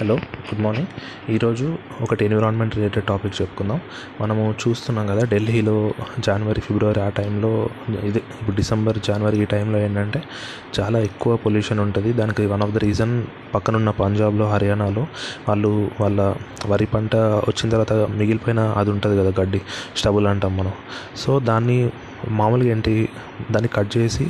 Hello good morning ఈరోజు ఒకటి environment related topic చెప్పుకుందాం. మనము చూస్తున్నాం కదా ఢిల్లీలో జనవరి ఫిబ్రవరి ఆ టైంలో ఇది ఇప్పుడు డిసెంబర్ జనవరి ఈ టైంలో ఏంటంటే చాలా ఎక్కువ పొల్యూషన్ ఉంటుంది. దానికి వన్ ఆఫ్ ద రీజన్ పక్కనున్న పంజాబ్లో హర్యానాలో వాళ్ళు వాళ్ళ వరి పంట వచ్చిన తర్వాత మిగిలిపోయిన అది ఉంటుంది కదా గడ్డి స్టబుల్ అంటాం మనం. సో దాన్ని మామూలుగా ఏంటి దాన్ని కట్ చేసి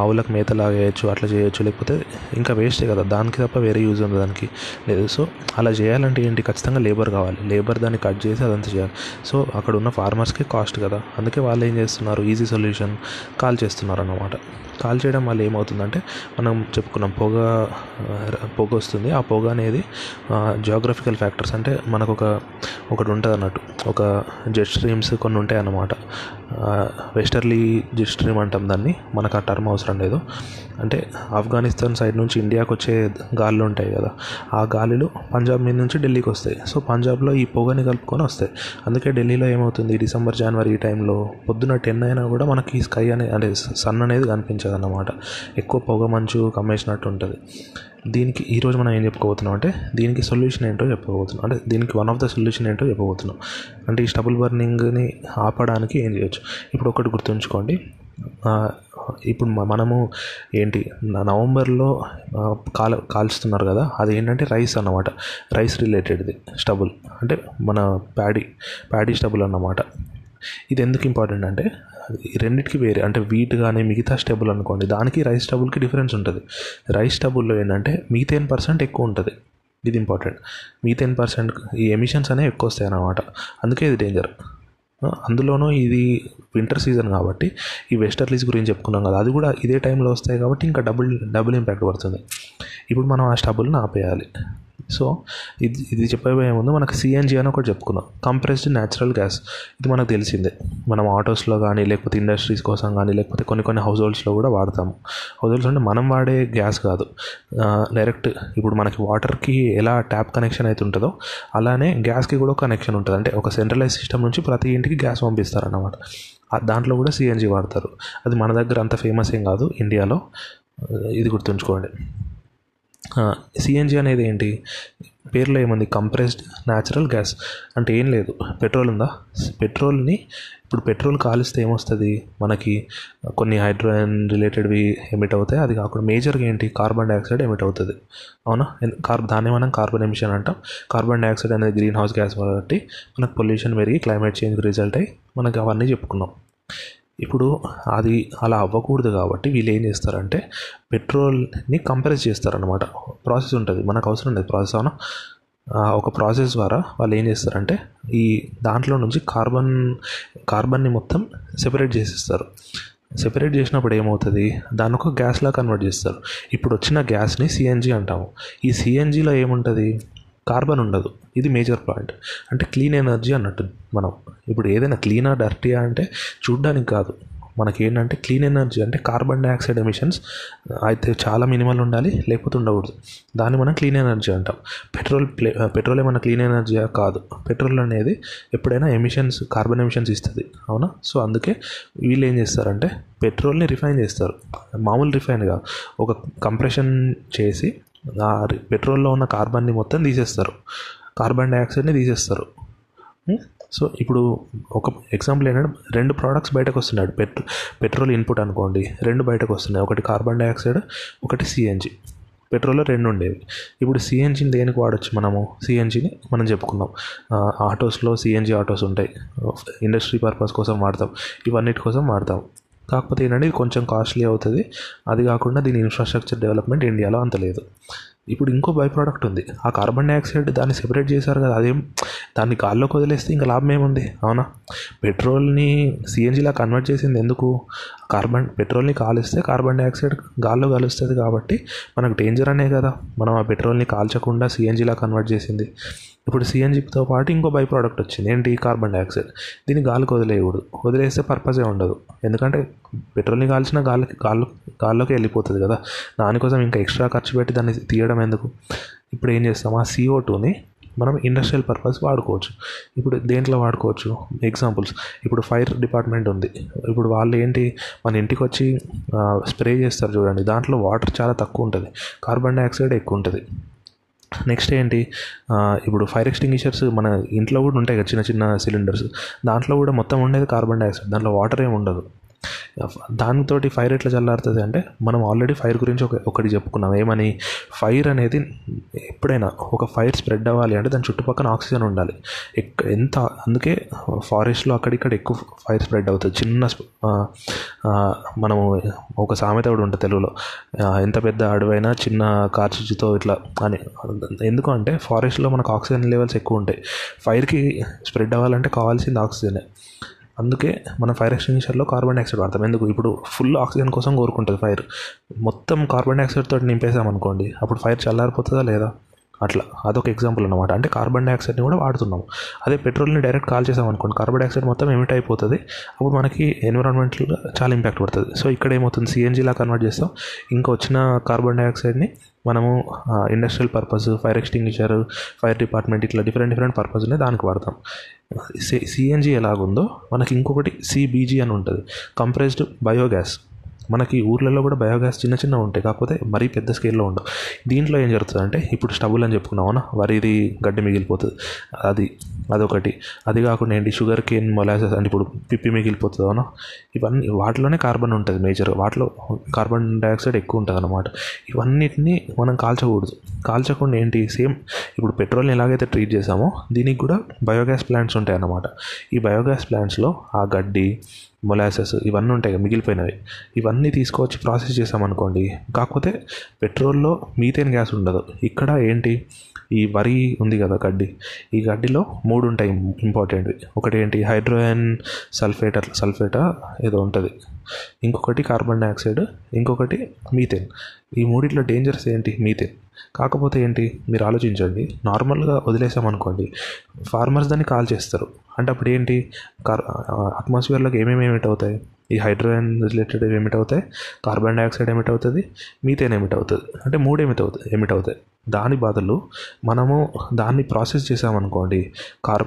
ఆవులకు మేతలాగా వేయచ్చు అట్లా చేయొచ్చు లేకపోతే ఇంకా వేస్టే కదా దానికి తప్ప వేరే యూజ్ ఉంది దానికి. లేదు సో అలా చేయాలంటే ఏంటి ఖచ్చితంగా లేబర్ కావాలి. లేబర్ దాన్ని కట్ చేసి అదంతా చేయాలి. సో అక్కడ ఉన్న ఫార్మర్స్కి కాస్ట్ కదా. అందుకే వాళ్ళు ఏం చేస్తున్నారు ఈజీ సొల్యూషన్ కాల్ చేస్తున్నారు అన్నమాట కాల్ చేయడం వల్ల ఏమవుతుందంటే మనం చెప్పుకున్నాం పొగ పొగ వస్తుంది. ఆ పొగ అనేది జియోగ్రఫికల్ ఫ్యాక్టర్స్ అంటే మనకు ఒక ఒకటి ఉంటుంది అన్నట్టు ఒక జెట్ స్ట్రీమ్స్ కొన్ని ఉంటాయి అన్నమాట వెస్టర్లీ జెట్ స్ట్రీమ్ అంటాం దాన్ని. మనకు ఆ టర్మ్ అవసరం లేదు. అంటే ఆఫ్ఘనిస్తాన్ సైడ్ నుంచి ఇండియాకి వచ్చే గాలులు ఉంటాయి కదా ఆ గాలులు పంజాబ్ మీద నుంచి ఢిల్లీకి వస్తాయి. సో పంజాబ్లో ఈ పొగని కలుపుకొని వస్తాయి. అందుకే ఢిల్లీలో ఏమవుతుంది డిసెంబర్ జనవరి ఈ టైంలో పొద్దున్న టెన్ అయినా కూడా మనకి స్కై అనే అంటే సన్ అనేది కనిపించదు అన్నమాట ఎక్కువ పొగ మంచు కమ్మేసినట్టు ఉంటుంది. దీనికి ఈరోజు మనం ఏం చెప్పుకోబోతున్నాం అంటే దీనికి సొల్యూషన్ ఏంటో చెప్పబోతున్నాం అంటే దీనికి వన్ ఆఫ్ ద సొల్యూషన్ ఏంటో చెప్పబోతున్నాం అంటే ఈ స్టబుల్ బర్నింగ్ని ఆపడానికి ఏం చేయొచ్చు? ఇప్పుడు ఒకటి గుర్తుంచుకోండి. ఇప్పుడు మనము ఏంటి నవంబర్లో కాల కాల్చుతున్నారు కదా అది ఏంటంటే రైస్ అన్నమాట. రైస్ రిలేటెడ్ది స్టబుల్ అంటే మన ప్యాడీ ప్యాడీ స్టబుల్ అన్నమాట. ఇది ఎందుకు ఇంపార్టెంట్ అంటే రెండింటికి వేరే అంటే వీట్ కానీ మిగతా స్టబుల్ అనుకోండి దానికి రైస్ స్టబుల్కి డిఫరెన్స్ ఉంటుంది. రైస్ స్టబుల్లో ఏంటంటే మీథేన్ పర్సెంట్ ఎక్కువ ఉంటుంది. ఇది ఇంపార్టెంట్ మీథేన్ పర్సెంట్ ఈ ఎమిషన్స్ అనేవి ఎక్కువ వస్తాయి అన్నమాట. అందుకే ఇది డేంజర్ అందులోనూ ఇది వింటర్ సీజన్ కాబట్టి ఈ వెస్టర్లీస్ గురించి చెప్పుకున్నాం కదా అది కూడా ఇదే టైంలో వస్తాయి కాబట్టి ఇంకా డబుల్ డబుల్ ఇంపాక్ట్ పడుతుంది. ఇప్పుడు మనం ఆ స్టబుల్ని ఆపేయాలి. సో ఇది ఇది చెప్పబోయే ముందు మనకు సిఎన్జి అని ఒకటి చెప్పుకున్నాం. కంప్రెస్డ్ న్యాచురల్ గ్యాస్ ఇది మనకు తెలిసిందే. మనం ఆటోస్లో కానీ లేకపోతే ఇండస్ట్రీస్ కోసం కానీ లేకపోతే కొన్ని కొన్ని హౌస్ హోల్డ్స్లో కూడా వాడతాము. హౌస్ హోల్డ్స్ అంటే మనం వాడే గ్యాస్ కాదు. డైరెక్ట్ ఇప్పుడు మనకి వాటర్కి ఎలా ట్యాప్ కనెక్షన్ అయితే ఉంటుందో అలానే గ్యాస్కి కూడా కనెక్షన్ ఉంటుంది. అంటే ఒక సెంట్రలైజ్ సిస్టమ్ నుంచి ప్రతి ఇంటికి గ్యాస్ పంపిస్తారన్నమాట. దాంట్లో కూడా సిఎన్జి వాడతారు. అది మన దగ్గర అంత ఫేమస్ ఏం కాదు. ఇండియాలో ఇది గుర్తుంచుకోండి. సిఎన్జి అనేది ఏంటి? పేర్లో ఏముంది? కంప్రెస్డ్ న్యాచురల్ గ్యాస్ అంటే ఏం లేదు. పెట్రోల్ ఉందా? పెట్రోల్ని ఇప్పుడు పెట్రోల్ కాలిస్తే ఏమొస్తుంది? మనకి కొన్ని హైడ్రోజన్ రిలేటెడ్వి ఎమిట్ అవుతాయి. అది కాకుండా మేజర్గా ఏంటి? కార్బన్ డైఆక్సైడ్ ఎమిట్ అవుతుంది. అవునా? కార్ దాన్ని మనం కార్బన్ ఎమిషన్ అంటాం. కార్బన్ డైఆక్సైడ్ అనేది గ్రీన్ హౌస్ గ్యాస్ కాబట్టి మనకు పొల్యూషన్ పెరిగి క్లైమేట్ చేంజ్ రిజల్ట్ అయ్యి మనకి అవన్నీ చెప్పుకున్నాం. ఇప్పుడు అది అలా అవ్వకూడదు కాబట్టి వీళ్ళు ఏం చేస్తారంటే పెట్రోల్ని కంప్రెస్ చేస్తారనమాట ప్రాసెస్ ఉంటుంది. మనకు అవసరం లేదు ప్రాసెస్ అవునా? ఒక ప్రాసెస్ ద్వారా వాళ్ళు ఏం చేస్తారంటే ఈ దాంట్లో నుంచి కార్బన్ కార్బన్ని మొత్తం సెపరేట్ చేసేస్తారు. సెపరేట్ చేసినప్పుడు ఏమవుతుంది? దాన్ని ఒక గ్యాస్లా కన్వర్ట్ చేస్తారు. ఇప్పుడు వచ్చిన గ్యాస్ని సిఎన్జి అంటాము. ఈ సిఎన్జిలో ఏముంటుంది? కార్బన్ ఉండదు. ఇది మేజర్ పాయింట్. అంటే క్లీన్ ఎనర్జీ అన్నట్టు మనం ఇప్పుడు ఏదైనా క్లీనా డర్టీయా అంటే చూడ్డానికి కాదు. మనకి ఏంటంటే క్లీన్ ఎనర్జీ అంటే కార్బన్ డైఆక్సైడ్ ఎమిషన్స్ అయితే చాలా మినిమల్ ఉండాలి లేకపోతే ఉండకూడదు. దాన్ని మనం క్లీన్ ఎనర్జీ అంటాం. పెట్రోల్ ప్లే పెట్రోల్ ఏమైనా క్లీన్ ఎనర్జీయా కాదు. పెట్రోల్ అనేది ఎప్పుడైనా ఎమిషన్స్ కార్బన్ ఎమిషన్స్ ఇస్తుంది. అవునా? సో అందుకే వీళ్ళు ఏం చేస్తారంటే పెట్రోల్ని రిఫైన్ చేస్తారు. మామూలు రిఫైన్ కాదు. ఒక కంప్రెషన్ చేసి ఆ పెట్రోల్లో ఉన్న కార్బన్ని మొత్తం తీసేస్తారు. కార్బన్ డైఆక్సైడ్ని తీసేస్తారు. సో ఇప్పుడు ఒక ఎగ్జాంపుల్ ఏంటంటే రెండు ప్రోడక్ట్స్ బయటకు వస్తున్నాడు పెట్రో పెట్రోల్ ఇన్పుట్ అనుకోండి రెండు బయటకు వస్తున్నాయి. ఒకటి కార్బన్ డైఆక్సైడ్ ఒకటి సిఎన్జి. పెట్రోల్లో రెండు ఉండేవి. ఇప్పుడు సిఎన్జిని దేనికి వాడచ్చు మనము? సిఎన్జిని మనం చెప్పుకున్నాం. ఆటోస్లో సిఎన్జి ఆటోస్ ఉంటాయి. ఇండస్ట్రీ పర్పస్ కోసం వాడతాం. ఇవన్నిటి కోసం వాడతాం. కాకపోతే ఏంటంటే ఇది కొంచెం కాస్ట్లీ అవుతుంది. అది కాకుండా దీని ఇన్ఫ్రాస్ట్రక్చర్ డెవలప్మెంట్ ఇండియాలో అంత లేదు. ఇప్పుడు ఇంకో బై ప్రోడక్ట్ ఉంది. ఆ కార్బన్ డైఆక్సైడ్ దాన్ని సెపరేట్ చేశారు కదా అదేం దాన్ని గాల్లోకి వదిలేస్తే ఇంకా లాభం ఏముంది? అవునా? పెట్రోల్ని సిఎన్జిలా కన్వర్ట్ చేసింది ఎందుకు? కార్బన్ పెట్రోల్ని కాలిస్తే కార్బన్ డైఆక్సైడ్ గాల్లో కలుస్తుంది కాబట్టి మనకు డేంజర్ అనే కదా. మనం ఆ పెట్రోల్ని కాల్చకుండా సిఎన్జిలా కన్వర్ట్ చేసింది. ఇప్పుడు సిఎన్జితో పాటు ఇంకో బై ప్రోడక్ట్ వచ్చింది ఏంటి? కార్బన్ డైఆక్సైడ్ దీన్ని గాలికి వదిలేయకూడదు. వదిలేస్తే పర్పసే ఉండదు. ఎందుకంటే పెట్రోల్ని కాల్చిన గాలి గాల్లో గాల్లోకి వెళ్ళిపోతుంది కదా. దానికోసం ఇంకా ఎక్స్ట్రా ఖర్చు పెట్టి దాన్ని తీయడం ఎందుకు? ఇప్పుడు ఏం చేస్తాం? ఆ సిఓ టూని మనం ఇండస్ట్రియల్ పర్పస్ వాడుకోవచ్చు. ఇప్పుడు దేంట్లో వాడుకోవచ్చు? ఎగ్జాంపుల్స్ ఇప్పుడు ఫైర్ డిపార్ట్మెంట్ ఉంది. ఇప్పుడు వాళ్ళు ఏంటి? మన ఇంటికి వచ్చి స్ప్రే చేస్తారు చూడండి. దాంట్లో వాటర్ చాలా తక్కువ ఉంటుంది. కార్బన్ డైఆక్సైడ్ ఎక్కువ ఉంటుంది. నెక్స్ట్ ఏంటి? ఇప్పుడు ఫైర్ ఎక్స్టింగ్విషర్స్ మన ఇంట్లో కూడా ఉంటాయి కదా చిన్న చిన్న సిలిండర్స్ దాంట్లో కూడా మొత్తం ఉండేది కార్బన్ డైఆక్సైడ్ దాంట్లో వాటర్ ఏమి ఉండదు. దానితోటి ఫైర్ ఎట్లా చల్లారుతుంది అంటే మనం ఆల్రెడీ ఫైర్ గురించి ఒక ఒకటి చెప్పుకున్నాం. ఏమని? ఫైర్ అనేది ఎప్పుడైనా ఒక ఫైర్ స్ప్రెడ్ అవ్వాలి అంటే దాని చుట్టుపక్కల ఆక్సిజన్ ఉండాలి. ఎక్క ఎంత అందుకే ఫారెస్ట్లో అక్కడిక్కడ ఎక్కువ ఫైర్ స్ప్రెడ్ అవుతుంది. చిన్న మనము ఒక సామెత కూడా ఉంటుంది తెలుగులో. ఎంత పెద్ద అడవైనా చిన్న కార్చిచ్చుతో ఇట్లా అని. ఎందుకు అంటే ఫారెస్ట్లో మనకు ఆక్సిజన్ లెవెల్స్ ఎక్కువ ఉంటాయి. ఫైర్కి స్ప్రెడ్ అవ్వాలంటే కావాల్సింది ఆక్సిజనే. అందుకే మనం ఫైర్ ఎక్స్టెన్షన్లో కార్బన్ డైఆక్సైడ్ వాడతాం. ఎందుకు? ఇప్పుడు ఫుల్ ఆక్సిజన్ కోసం కోరుకుంటుంది ఫైర్ మొత్తం కార్బన్ డైఆక్సైడ్ తోటి నింపేసాం అనుకోండి అప్పుడు ఫైర్ చల్లారిపోతుందా లేదా? అట్లా. అదొక ఎగ్జాంపుల్ అనమాట అంటే కార్బన్ డైఆక్సైడ్ని కూడా వాడుతున్నాం అదే పెట్రోల్ని డైరెక్ట్ కాల్ చేసాం అనుకోండి. కార్బన్ డైఆక్సైడ్ మొత్తం ఎమిట్ అయిపోతుంది. అప్పుడు మనకి ఎన్విరాన్మెంటల్గా చాలా ఇంపాక్ట్ పడుతుంది. సో ఇక్కడ ఏమవుతుంది? సిఎన్జీలా కన్వర్ట్ చేస్తాం. ఇంకా వచ్చిన కార్బన్ డైఆక్సైడ్ని మనము industrial purpose fire extinguisher fire department ఇట్లా డిఫరెంట్ డిఫరెంట్ పర్పస్ ఉన్నాయి దానికి వాడతాం. సి సిఎన్జీ ఎలాగుందో మనకి ఇంకొకటి సిబీజీ అని ఉంటుంది. కంప్రెస్డ్ బయోగ్యాస్ మనకి ఊర్లలో కూడా బయోగ్యాస్ చిన్న చిన్న ఉంటాయి. కాకపోతే మరీ పెద్ద స్కేల్లో ఉండవు. దీంట్లో ఏం జరుగుతుంది అంటే ఇప్పుడు స్టవ్లు అని చెప్పుకున్నాం అవునా? వరిది గడ్డి మిగిలిపోతుంది. అది అదొకటి. అది కాకుండా ఏంటి? షుగర్ కేన్ మొలాసెస్ అంటే ఇప్పుడు పిప్పి మిగిలిపోతుంది అవునా? ఇవన్నీ వాటిలోనే కార్బన్ ఉంటుంది మేజర్. వాటిలో కార్బన్ డైఆక్సైడ్ ఎక్కువ ఉంటుంది అనమాట ఇవన్నిటిని మనం కాల్చకూడదు. కాల్చకుండా ఏంటి? సేమ్ ఇప్పుడు పెట్రోల్ని ఎలాగైతే ట్రీట్ చేసామో దీనికి కూడా బయోగ్యాస్ ప్లాంట్స్ ఉంటాయి అన్నమాట ఈ బయోగ్యాస్ ప్లాంట్స్లో ఆ గడ్డి మొలాసెస్ ఇవన్నీ ఉంటాయి కదా, మిగిలిపోయినవి. ఇవన్నీ తీసుకొచ్చి ప్రాసెస్ చేసామనుకోండి కాకపోతే పెట్రోల్లో మీథేన్ గ్యాస్ ఉండదు. ఇక్కడ ఏంటి? ఈ వరి ఉంది కదా గడ్డి. ఈ గడ్డిలో మూడు ఉంటాయి ఇంపార్టెంట్వి ఒకటి ఏంటి? హైడ్రోజన్ సల్ఫేట్ అట్లా సల్ఫేటా ఏదో ఉంటుంది. ఇంకొకటి కార్బన్ డైఆక్సైడ్ ఇంకొకటి మీథేన్. ఈ మూడిట్లో డేంజర్స్ ఏంటి? మీథేన్. కాకపోతే ఏంటి? మీరు ఆలోచించండి. నార్మల్గా వదిలేసామనుకోండి. ఫార్మర్స్ దాన్ని కాల్ చేస్తారు. అంటే అప్పుడు ఏంటి? కార్ అట్మాస్ఫియర్లోకి ఏమేమి ఎమిట్ అవుతాయి? ఈ హైడ్రోజన్ రిలేటెడ్ ఎమిట్ అవుతాయి? కార్బన్ డైఆక్సైడ్ ఏమిటి అవుతుంది? మీథేన్ ఏమిటి అవుతుంది? అంటే మూడు ఏమిటి అవుతుంది ఎమిట్ అవుతాయి. దాని బాధలు మనము దాన్ని ప్రాసెస్ చేసామనుకోండి. కార్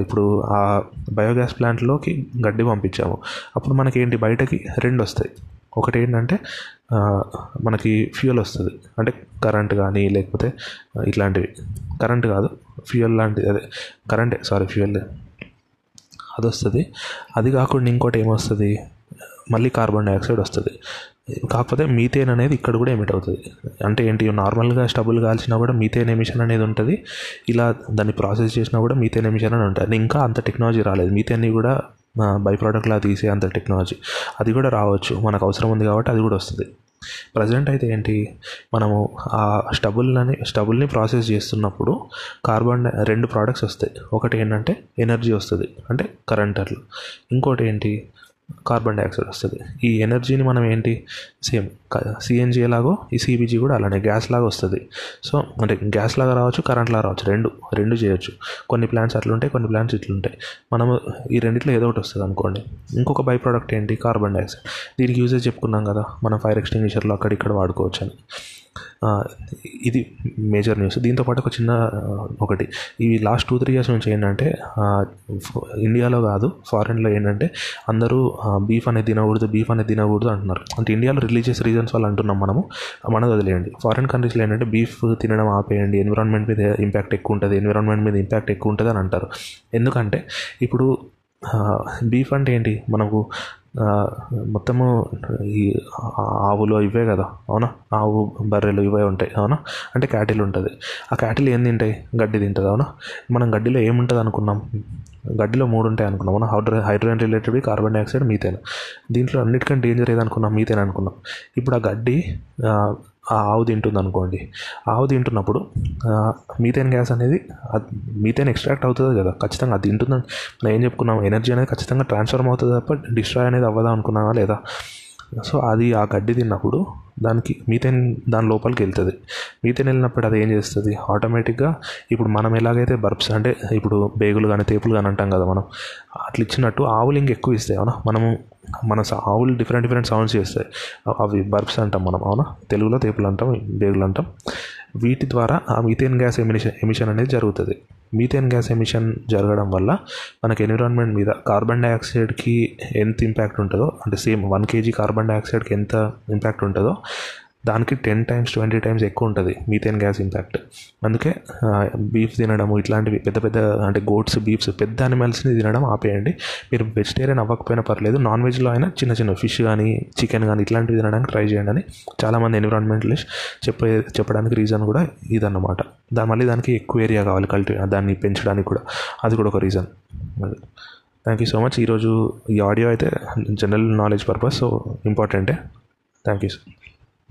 ఇప్పుడు ఆ బయోగ్యాస్ ప్లాంట్లోకి గడ్డి పంపించాము. అప్పుడు మనకి ఏంటి బయటకి రెండు వస్తాయి. ఒకటి ఏంటంటే మనకి ఫ్యూయల్ వస్తుంది. అంటే కరెంట్ కానీ లేకపోతే ఇట్లాంటివి. కరెంట్ కాదు ఫ్యూయల్ లాంటిది. అదే కరెంటే సారీ ఫ్యూయల్. అది వస్తుంది అది కాకుండా ఇంకోటి ఏమొస్తుంది? మళ్ళీ కార్బన్ డైఆక్సైడ్ వస్తుంది. కాకపోతే మీథేన్ అనేది ఇక్కడ కూడా ఎమిట్ అవుతుంది. అంటే ఏంటి నార్మల్గా స్టబుల్ కాల్చినా కూడా మీథేన్ ఎమిషన్ అనేది ఉంటుంది. ఇలా దాన్ని ప్రాసెస్ చేసినా కూడా మీథేన్ ఎమిషన్ అని ఉంటుంది. ఇంకా అంత టెక్నాలజీ రాలేదు. మీథేన్ని కూడా బై ప్రోడక్ట్లా తీసే అంత టెక్నాలజీ అది కూడా రావచ్చు. మనకు అవసరం ఉంది కాబట్టి అది కూడా వస్తుంది. ప్రజెంట్ అయితే ఏంటి? మనము ఆ స్టబుల్ని స్టబుల్ని ప్రాసెస్ చేస్తున్నప్పుడు కార్బన్ డై- రెండు ప్రోడక్ట్స్ వస్తాయి. ఒకటి ఏంటంటే ఎనర్జీ వస్తుంది. అంటే కరెంట్ అట్లా ఇంకోటి ఏంటి? కార్బన్ డైఆక్సైడ్ వస్తుంది. ఈ ఎనర్జీని మనం ఏంటి? సేమ్ సిఎన్జీ ఎలాగో ఈ సిబిజీ కూడా అలానే గ్యాస్ లాగా వస్తుంది. సో అంటే గ్యాస్ లాగా రావచ్చు కరెంట్ లాగా రావచ్చు రెండు రెండు చేయొచ్చు. కొన్ని ప్లాంట్స్ అట్లుంటాయి కొన్ని ప్లాంట్స్ ఇట్లుంటాయి. మనము ఈ రెండిట్లో ఏదో ఒకటి వస్తుంది అనుకోండి. ఇంకొక బై ప్రోడక్ట్ ఏంటి? Carbon dioxide. దీనికి యూజెస్ చెప్పుకున్నాం కదా మనం ఫైర్ ఎక్స్టింగ్విషర్లో అక్కడ ఇక్కడ వాడుకోవచ్చు అని ఇది మేజర్ న్యూస్. దీంతో పాటు ఒక చిన్న ఒకటి. ఇవి లాస్ట్ టూ త్రీ ఇయర్స్ నుంచి ఏంటంటే ఇండియాలో కాదు ఫారెన్లో ఏంటంటే అందరూ బీఫ్ అనేది తినకూడదు బీఫ్ అనేది తినకూడదు అంటున్నారు. అంటే ఇండియాలో రిలీజియస్ రీజన్స్ వల్ల అంటున్నాం మనము మనది వదిలేయండి. ఫారెన్ కంట్రీస్లో ఏంటంటే బీఫ్ తినడం ఆపేయండి ఎన్విరాన్మెంట్ మీద ఇంపాక్ట్ ఎక్కువ ఉంటుంది ఎన్విరాన్మెంట్ మీద ఇంపాక్ట్ ఎక్కువ ఉంటుంది అని అంటారు. ఎందుకంటే ఇప్పుడు బీఫ్ అంటే ఏంటి? మనకు మొత్తము ఈ ఆవులు ఇవే కదా అవునా? ఆవు బర్రెలు ఇవే ఉంటాయి అవునా? అంటే క్యాటిల్ ఉంటుంది. ఆ క్యాటిల్ ఏం తింటాయి? గడ్డి తింటుంది అవునా? మనం గడ్డిలో ఏముంటుంది అనుకున్నాం? గడ్డిలో మూడు ఉంటాయి అనుకున్నాం అవునా? Hydro hydrogen related carbon dioxide methane. దీంట్లో అన్నిటికంటే డేంజర్ ఏదనుకున్నాం? మీథేన్ అనుకున్నాం. ఇప్పుడు ఆ గడ్డి ఆ, ఆవు తింటుంది అనుకోండి ఆవు తింటున్నప్పుడు మీథేన్ గ్యాస్ అనేది మీథేన్ ఎక్స్ట్రాక్ట్ అవుతుంది కదా ఖచ్చితంగా అది తింటుందని మనం ఏం చెప్పుకున్నాం ఎనర్జీ అనేది ఖచ్చితంగా ట్రాన్స్ఫర్మ్ అవుతుంది తప్ప డిస్ట్రాయ్ అనేది అవ్వదా అనుకున్నామా లేదా? సో అది ఆ గడ్డి తిన్నప్పుడు దానికి మీథేన్ దాని లోపలికి వెళ్తుంది. మీథేన్ వెళ్ళినప్పుడు అది ఏం చేస్తుంది? ఆటోమేటిక్గా ఇప్పుడు మనం ఎలాగైతే బర్బ్స్ అంటే ఇప్పుడు బేగులు కానీ తేపులు కానీ అంటాం కదా మనం అట్లా ఇచ్చినట్టు ఆవులు ఇంక ఎక్కువ ఇస్తాయి అవునా? మనము మన స- ఆవులు డిఫరెంట్ డిఫరెంట్ సౌండ్స్ చేస్తాయి. అవి బర్బ్స్ అంటాం మనం అవునా? తెలుగులో తేపులు అంటాం బేగులు అంటాం. వీటి ద్వారా ఆ మీథేన్ గ్యాస్ ఎమిషన్ ఎమిషన్ అనేది జరుగుతుంది. మీథేన్ గ్యాస్ ఎమిషన్ జరగడం వల్ల మనకి ఎన్విరాన్మెంట్ మీద కార్బన్ డైఆక్సైడ్కి ఎంత ఇంపాక్ట్ ఉంటుందో అంటే సేమ్ వన్ కేజీ కార్బన్ డైఆక్సైడ్కి ఎంత ఇంపాక్ట్ ఉంటుందో దానికి టెన్ టైమ్స్ ట్వంటీ టైమ్స్ ఎక్కువ ఉంటుంది మీథేన్ గ్యాస్ ఇంపాక్ట్ అందుకే బీఫ్ తినడము ఇట్లాంటివి పెద్ద పెద్ద అంటే గోట్స్ బీఫ్స్ పెద్ద అనిమల్స్ని తినడం ఆపేయండి. మీరు వెజిటేరియన్ అవ్వకపోయినా పర్లేదు నాన్ వెజ్లో అయినా చిన్న చిన్న ఫిష్ కానీ చికెన్ కానీ ఇట్లాంటివి తినడానికి ట్రై చేయండి అని చాలామంది ఎన్విరాన్మెంటలిస్ట్ చెప్పే చెప్పడానికి రీజన్ కూడా ఇదన్నమాట. దాని మళ్ళీ దానికి ఎక్కువ ఏరియా కావాలి కల్టి దాన్ని పెంచడానికి కూడా. అది కూడా ఒక reason thank you so much ఈరోజు ఈ ఆడియో అయితే జనరల్ నాలెడ్జ్ పర్పస్ సో ఇంపార్టెంటే థ్యాంక్ యూ